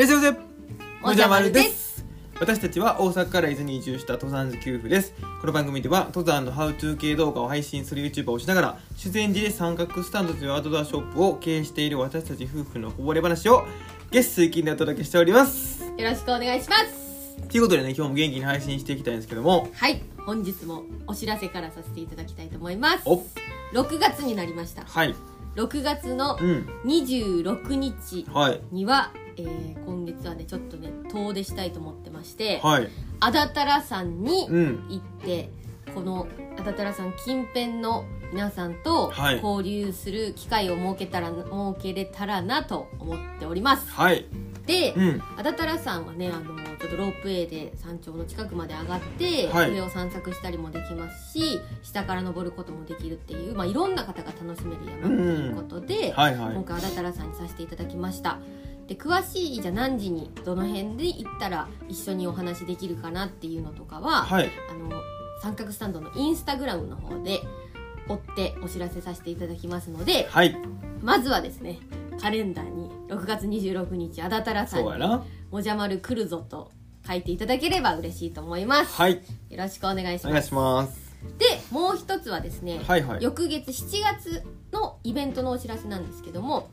いらっしゃいませおじゃまるです。私たちは大阪から伊豆に移住した登山好き夫婦です。この番組では登山のハウトゥー系動画を配信する YouTuber をしながら修善寺で三角スタンドというアウトドアショップを経営している私たち夫婦のこぼれ話を月水金でお届けしております。よろしくお願いします。ということでね今日も元気に配信していきたいんですけども。はい。本日もお知らせからさせていただきたいと思います。お6月になりました。はい。6月のうん。26日はい。には、えー今月はねちょっとね遠出したいと思ってましてはい。安達太良山にうん。行ってこの安達太良山近辺の皆さんとはい。交流する機会を設けたら、設けれたらなと思っております。はい。で、うん。安達太良山はねあのちょっとロープウェイで山頂の近くまで上がって、はい。上を散策したりもできますし下から登ることもできるっていう、まあ、いろんな方が楽しめる山ということで、はいはい。今回安達太良山にさせていただきましたで詳しいじゃあ何時にどの辺で行ったら一緒にお話できるかなっていうのとかは、はい。あの三角スタンドのインスタグラムの方で追ってお知らせさせていただきますのではい。まずはですねカレンダーに6月26日安達太良さんにそうやな「もじゃまる来るぞ」と書いていただければ嬉しいと思います、はい。よろしくお願いします。お願いします。でもう一つはですね、はいはい。翌月7月のイベントのお知らせなんですけども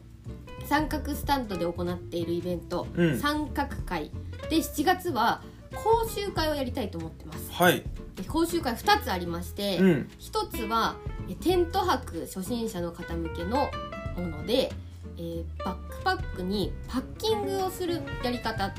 三角スタンドで行っているイベント、うん。三角会。で7月は講習会をやりたいと思ってます。はい。で講習会2つありまして、うん。1つはえテント泊初心者の方向けのもので、えーバックパックにパッキングをするやり方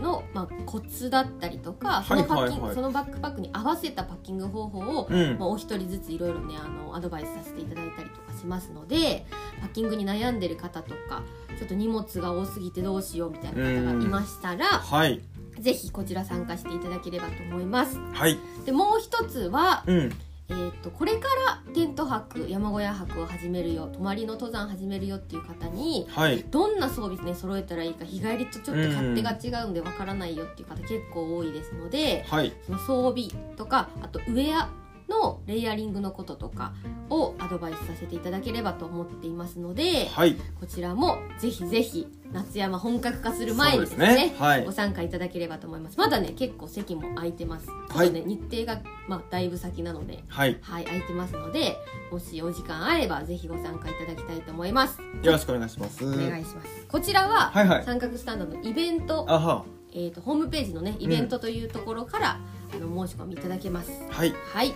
の、まあ、コツだったりとかそのパッキング、はいはいはいそのバックパックに合わせたパッキング方法を、うん。まあ、お一人ずついろいろねあのアドバイスさせていただいたりとかしますのでパッキングに悩んでる方とかちょっと荷物が多すぎてどうしようみたいな方がいましたら、はい。ぜひこちら参加していただければと思います。はい。でもう一つは、うんえー、とこれからテント泊山小屋泊を始めるよ泊まりの登山始めるよっていう方にはい。どんな装備ね揃えたらいいか日帰りとちょっと勝手が違うんでわからないよっていう方結構多いですのではい。その装備とかあとウェアのレイヤリングのこととかをアドバイスさせていただければと思っていますのではい。こちらもぜひぜひ夏山本格化する前にですねね。はい。ご参加いただければと思います。まだね結構席も空いてます、はい。ね日程が、まあ、だいぶ先なのではい。はい空いてますのでもしお時間あればぜひご参加いただきたいと思います。よろしくお願いします。お願いします。こちらは、はいはい。三角スタンドのイベントえー、とホームページのねイベントというところから、あの申し込みいただけます。はい。はい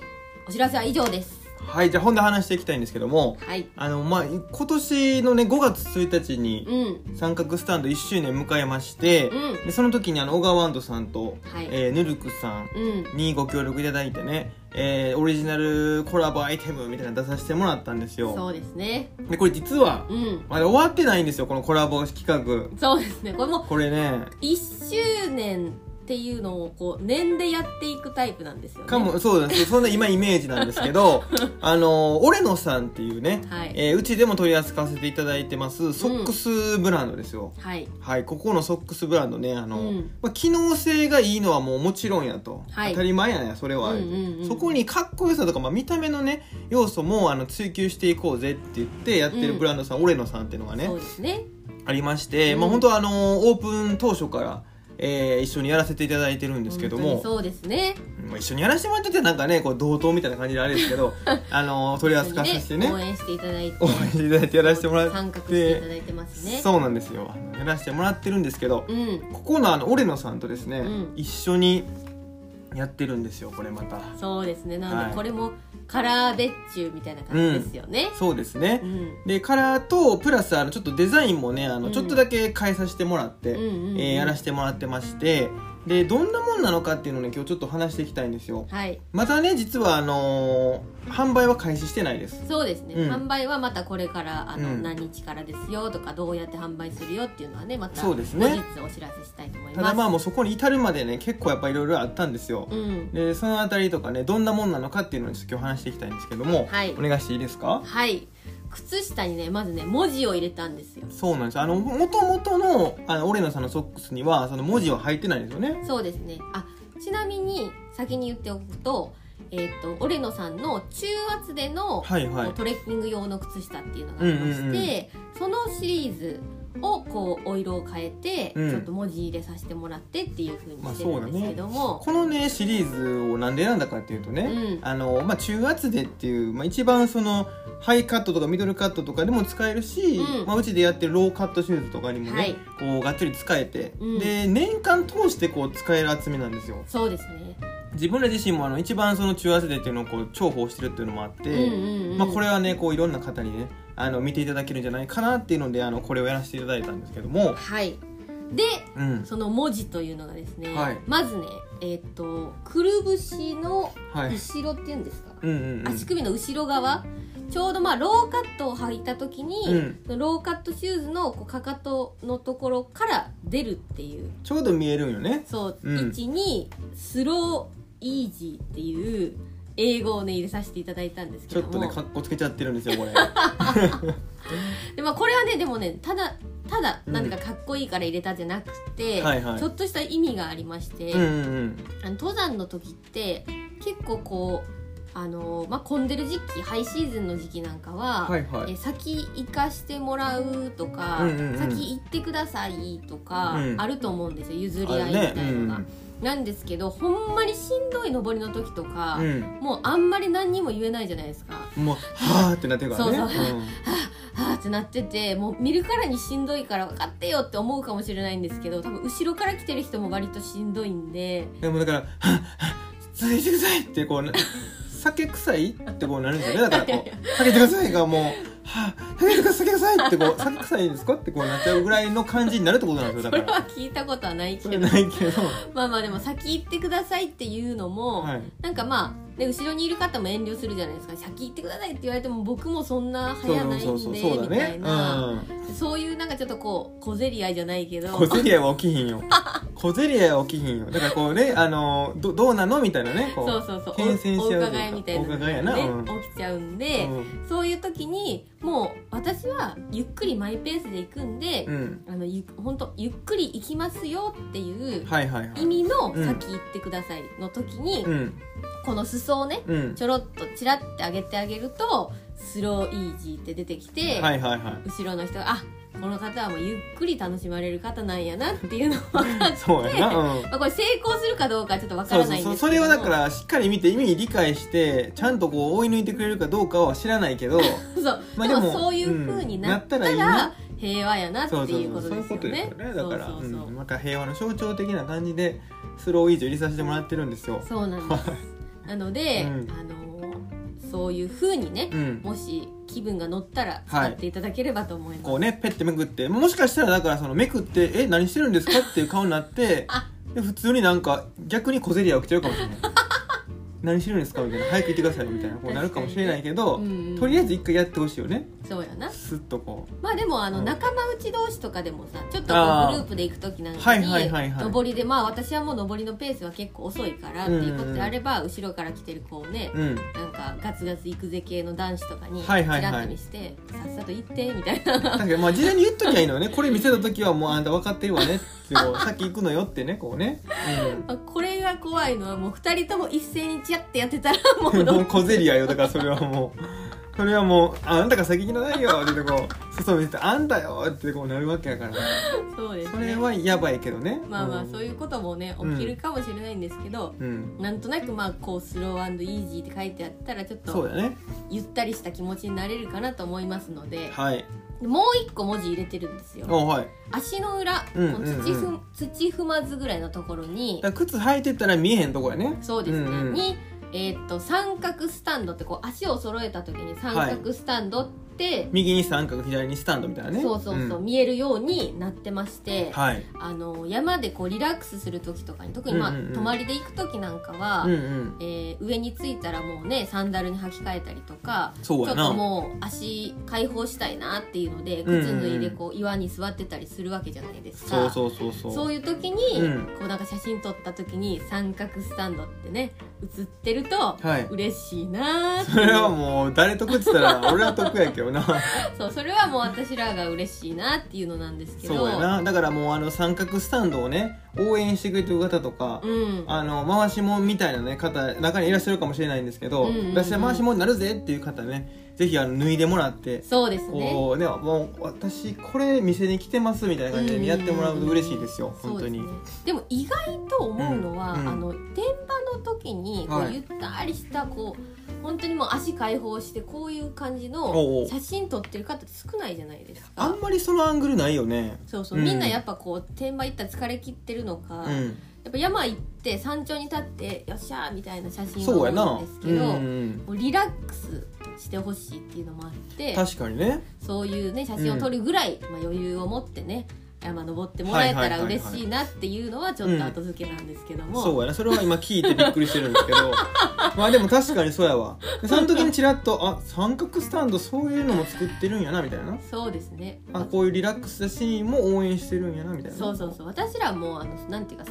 お知らせは以上です。はいじゃあ本題話していきたいんですけどもはい。あのまあ今年のね5月1日にうん。三角スタンド1周年迎えまして、うん。でその時にあの小川ワンドさんと、はい。えーヌルクさんうん。にご協力いただいてね、えーオリジナルコラボアイテムみたいなの出させてもらったんですよ。そうですね。でこれ実はうん。まだ終わってないんですよこのコラボ企画。そうですね。これもこれね。1周年っていうのをこう年でやっていくタイプなんですよね。かもそうです。そんな今イメージなんですけど あのオレノさんっていうね、はい。えーうちでも取り扱わせていただいてますソックスブランドですよ、はい。はいここのソックスブランドねあの、うん。まあ、機能性がいいのはもうもちろんやと、はい。当たり前やねそれは、うんうんうんそこにかっこよさとか、まあ、見た目のね要素もあの追求していこうぜって言ってやってるブランドさん、オレノさんっていうのがねそうですね。ありまして、うん。まあ本当はあのオープン当初から、えー一緒にやらせていただいてるんですけども。そうですね。まあ一緒にやらせてもらっててなんかねこう同等みたいな感じであれですけど あの取り扱わせてね。応援していただいて。応援していただいてやらせてもらって。参画していただいてますね。そうなんですよ。やらせてもらってるんですけど、うん。ここのあのオレノさんとですね、うん。一緒にやってるんですよこれまた。そうですね。なので、はい。これもカラー別注みたいな感じですよね。そうですね、うん。でカラーとプラスあのちょっとデザインもねあのうん。ちょっとだけ変えさせてもらって、うんうんうん。えーやらせてもらってましてでどんなもんなのかっていうのをね今日ちょっと話していきたいんですよ。はい。またね実はあのー販売は開始してないです。そうですね、うん。販売はまたこれからあの、うん。何日からですよとかどうやって販売するよっていうのはねまた後日そうですね。お知らせしたいと思いたます。だまあもうそこに至るまでね結構やっぱいろいろあったんですよ、うん。でそのあたりとかねどんなもんなのかっていうのを今日話していきたいんですけども、はい。お願いしていいですか？はい靴下にねまずね文字を入れたんですよ。そうなんですあのもともとのあのオレノさんのソックスにはその文字は入ってないんですよね。そうですね。あちなみに先に言っておくとえっ、とオレノさんの中圧での、はいはい。トレッキング用の靴下っていうのがありまして、うんうんうん。そのシリーズをこうお色を変えて、うん。ちょっと文字入れさせてもらってっていうふうにしてるんですけども、このねシリーズをなんで選んだかっていうとね、うん。あのまあ、中圧でっていう、まあ、一番そのハイカットとかミドルカットとかでも使えるし、うん。まあ、うちでやってるローカットシューズとかにもね、はい。こうがっつり使えて、うん。で年間通してこう使える厚みなんですよ。そうですね。自分ら自身もあの一番その中圧でっていうのをこう重宝してるっていうのもあって、まあ、これはねこういろんな方にねあの見ていただけるんじゃないかなっていうのであのこれをやらせていただいたんですけども、はい。で、うん。その文字というのがですね、はい。まずね、えっ、とくるぶしのはい。後ろっていうんですか、足首の後ろ側。ちょうどまあローカットを履いた時に、うん。ローカットシューズのこうかかとのところから出るっていう。ちょうど見えるんよね。そう、うん。位置に Slow Easy っていう英語をね入れさせていただいたんですけどもちょっとねかっこつけちゃってるんですよこれ。で、まあ、これはねでもねただただうん。なんかかっこいいから入れたじゃなくて、はいはい。ちょっとした意味がありまして、うんうんあの登山の時って結構こうあの、まあ、混んでる時期ハイシーズンの時期なんかは、はいはい。え先行かしてもらうとか、うんうんうん。先行ってくださいとか、うん。あると思うんですよ譲り合いみたいなのが。なんですけどほんまにしんどい登りの時とか、うん。もうあんまり何にも言えないじゃないですか。うんもうはあってなってるからね。そうそう。はぁってなっててもう見るからにしんどいから分かってよって思うかもしれないんですけど多分後ろから来てる人も割としんどいんで。うん、でもだから「はあはあ続いてください」ってこう な酒臭いってこうなるんですよねだからこう「かけてください」がもう「はあかけてください酒臭い」ってこう「酒臭いですか?」ってこうなっちゃうぐらいの感じになるってことなんですよだから。それは聞いたことはないそれけど。ないけど。まあまあでも先行ってくださいっていうのも、はい。なんかまあね、後ろにいる方も遠慮するじゃないですか先行ってくださいって言われても僕もそんな早ないんでみたねいな、うん。そういうなんかちょっとこう小競り合いじゃないけど。小競り合いは起きひんよ。小競り合いは起きひんよ。だからこうねあのどどうなのみたいなねこうそうそうそう。牽制しうというか伺いみたいなね、うん。起きちゃうんで、うん。そういう時にもう私はゆっくりマイペースで行くんで、うん。あのゆ本当ゆっくり行きますよっていう意味のうん。先行ってくださいの時に、うんこの裾をねうん。ちょろっとチラッて上げてあげるとスローイージーって出てきて、はいはいはい。後ろの人があこの方はもうゆっくり楽しまれる方なんやなっていうのが分かって そうやなうん。まあこれ成功するかどうかはちょっと分かそうらないんそうそうそれですけどもはだからしっかり見て意味理解してちゃんとこう追い抜いてくれるかどうかは知らないけど。そう、まあでもそういう風になったら,、うんなったらいい平和やなってそうそういうこそうそういうこととですよね。ですよねだからそうそうそう。うん。なんか平和の象徴的な感じでスローイージーを入れさせてもらってるんですよ。そうなんですなので、うん。あのそういう風にね、うん。もし気分が乗ったら使っていただければと思います、こうねペッてめくってもしかしたらだからそのめくって「え何してるんですか?」っていう顔になって あ。で普通になんか逆に小競り合い起きちゃうかもしれない何してるんですかみたいな早く行ってくださいみたいなこうなるかもしれないけど、うんうん。とりあえず一回やってほしいよね。そうやな。スッとこまあでもあのうん。仲間内同士とかでもさちょっとグループで行く時なんかはいにはいはいはい。上りでまあ私はもう上りのペースは結構遅いからっていうことであれば後ろから来てるこうねううん。なんかガツガツ行くぜ系の男子とかにチはいはいはい。ラッと見してさっさと行ってみたいな。確かにまあ事前に言っときゃいいのよね。これ見せた時はもうあんた分かってるわねってこう先行くのよってねこうね、まあこれが怖いのはもう2人とも一斉にチャッてやってたらもう、もう小競り合いよだからそれはもう。それはもう「あんたが先行きなさいよ」ってこう裾見せて「あんたよ」ってこうなるわけやから。そうですそれねはやばいけどね。まあまあん。そういうこともね起きるかもしれないんですけど、うん。なんとなくまあこうスローイージーって書いてあったらちょっとそうだね。ゆったりした気持ちになれるかなと思いますのではいもう一個文字入れてるんですよ。おはい。足の裏、うんこの土ふ土踏まずぐらいのところに。靴履いてったら見えへんとこやね。そうですね、うんうん。に、えーっと三角スタンドってこう足を揃えた時に三角スタンドって、右に三角左にスタンドみたいなね。そうそうそう、ん。見えるようになってまして、はい。あの山でこうリラックスする時とかに特にまあ、うんうん。うん泊まりで行く時なんかは、うんうんえー上に着いたらもうねサンダルに履き替えたりとかちょっともう足解放したいなっていうので靴脱いでこう岩に座ってたりするわけじゃないですか。そうそうそうそう。そういう時に、うん。こうなんか写真撮った時に三角スタンドってね写ってるとはい。嬉しいなーってそれはもう誰得って言ったら俺は得やけどな。そうそれはもう私らが嬉しいなっていうのなんですけど。そうやな。だからもうあの三角スタンドをね応援してくれてる方とか、うん。あの回しもんみたいなね方中にいらっしゃるかもしれないんですけど、うんうんうん。私は回しもんになるぜっていう方ねぜひあの脱いでもらってそうですね。こうねもう私これ店に来てますみたいな感じでねやってもらうと嬉しいですよ本当にそうですね。でも意外と思うのは、うんうんあの天場の時にこう、はい。ゆったりしたこう本当にもう足解放してこういう感じおうの写真撮ってる方って少ないじゃないですあかんまりそのアングルないよね。そうそう、うん。みんなやっぱこう天場行ったら疲れ切ってるのか、やうん。っぱ山行って山頂に立ってよっしゃーみたいな写真そうやな。が多いんですけど、うんうん。もうリラックスしてほしいっていうのもあって確かにね。そういうね写真を撮るぐらい、まあ、余裕を持ってね山登ってもらえたら嬉しいなっていうのはちょっと後付けなんですけども、そうやな。それは今聞いてびっくりしてるんですけど。まあでも確かにそうやわ。でその時にちらっとあ三角スタンドそういうのも作ってるんやなみたいな。そうですね。あこういうリラックスしたシーンも応援してるんやなみたいな。そうそうそう。私らもあのなんていうか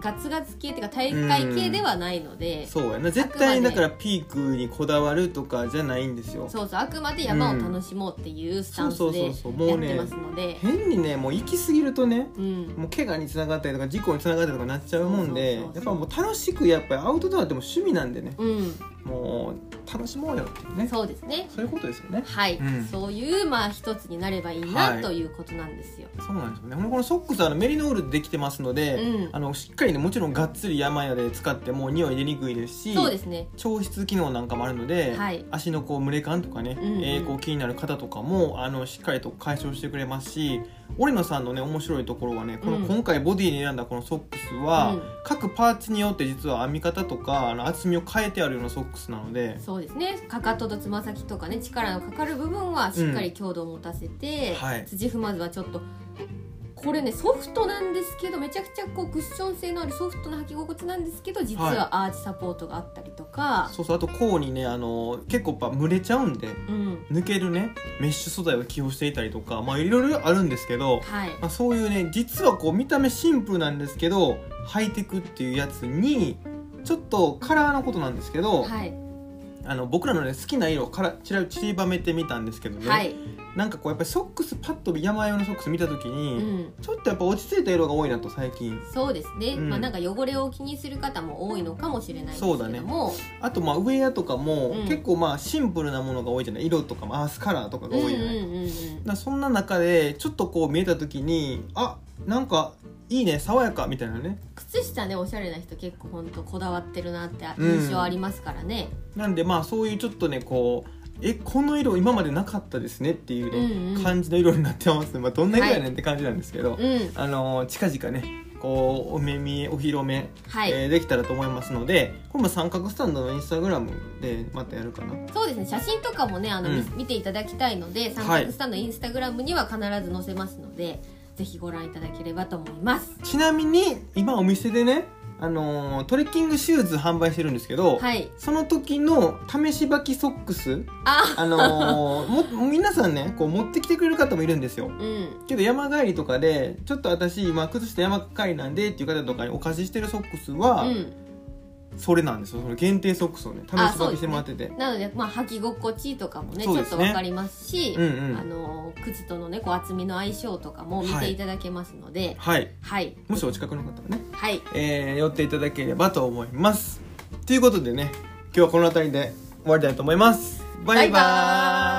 ガツガツ系っていうか大会系ではないので、そうやな。絶対にだからピークにこだわるとかじゃないんですよ。そうそう。あくまで山を楽しもうっていうスタンスそうでそうそうそうもうねやってますので、変にねもう行き過ぎるとねうん、もう怪我につながったりとか事故につながったりとかなっちゃうもんでやっぱもう楽しくやっぱりアウトドアっても趣味なんでね。うん、もう楽しもうよっていうね。そうですね。そういうことですよね。はい、うん。そういうまあ一つになればいいはない。ということなんですよ、そうなんですよね。このソックスはあのメリノールでできてますので、うん。あのしっかりねもちろんがっつり山屋で使ってもう匂い出にくいですしそうですね。調湿機能なんかもあるので、はい。足のこう蒸れ感とかね、うんうん。えーこう気になる方とかもあのしっかりと解消してくれますし折野さんのね面白いところはねこのうん。今回ボディに選んだこのソックスは、うん。各パーツによって実は編み方とかあの厚みを変えてあるようなソックスなので。そうですね。かかととつま先とかね力のかかる部分はしっかり強度を持たせて、はい。土踏まずはちょっとこれねソフトなんですけどめちゃくちゃこうクッション性のあるソフトな履き心地なんですけど実はアーチサポートがあったりとか、そうそうあと甲にねあの結構やっぱ蒸れちゃうんでうん。抜けるねメッシュ素材を起用していたりとかまあいろいろあるんですけど、はい。まあ、そういうね実はこう見た目シンプルなんですけどハイテクっていうやつにちょっとカラーのことなんですけど、はいあの僕らのね好きな色をからちら散りばめてみたんですけどね、はい、なんかこうやっぱりソックスパッと山用のソックス見た時うに、ん、ちょっとやっぱ落ち着いた色が多いなと最近。そうですね、うん。まあなんか汚れを気にする方も多いのかもしれないですけそうだね。どもあとまあウェアとかも、うん。結構まあシンプルなものが多いじゃない。色とかもアースカラーとかが多いじゃない、うんうんうんうん。だからそんな中でちょっとこう見えた時にあなんかいいね爽やかみたいなね。靴下ねおしゃれな人結構ほんとこだわってるなってうん。印象ありますからね、なんでまあそういうちょっとねこうえこの色今までなかったですねっていうね、うんうん。感じの色になってますまあどんな色やねんって感じなんですけど、うん。あのー近々ねこうお目見えお披露目、はい、えーできたらと思いますのでこれも三角スタンドのインスタグラムでまたやるかな。そうですね。写真とかもねあの、うん。見見ていただきたいので三はい角スタンドインスタグラムには必ず載せますので、ぜひご覧いただければと思います。ちなみに今お店でね、あのートレッキングシューズ販売してるんですけど、はい。その時の試し履きソックスあ。あのー も皆さんねこう持ってきてくれる方もいるんですよ。うん。けど山帰りとかでちょっと私今靴下山帰りなんでっていう方とかにお貸ししてるソックスは、うんそれなんですよ。その限定ソックスをね試し履きしてもらってて。なのでまあ履き心地とかもね。ちょっとわかりますしうんうん。あの靴とのねこう厚みの相性とかも見ていただけますので。はい。はい。もしお近くの方はね、はい。えー寄っていただければと思います。ということでね今日はこの辺りで終わりたいと思います。バイバーイ。バイバーイ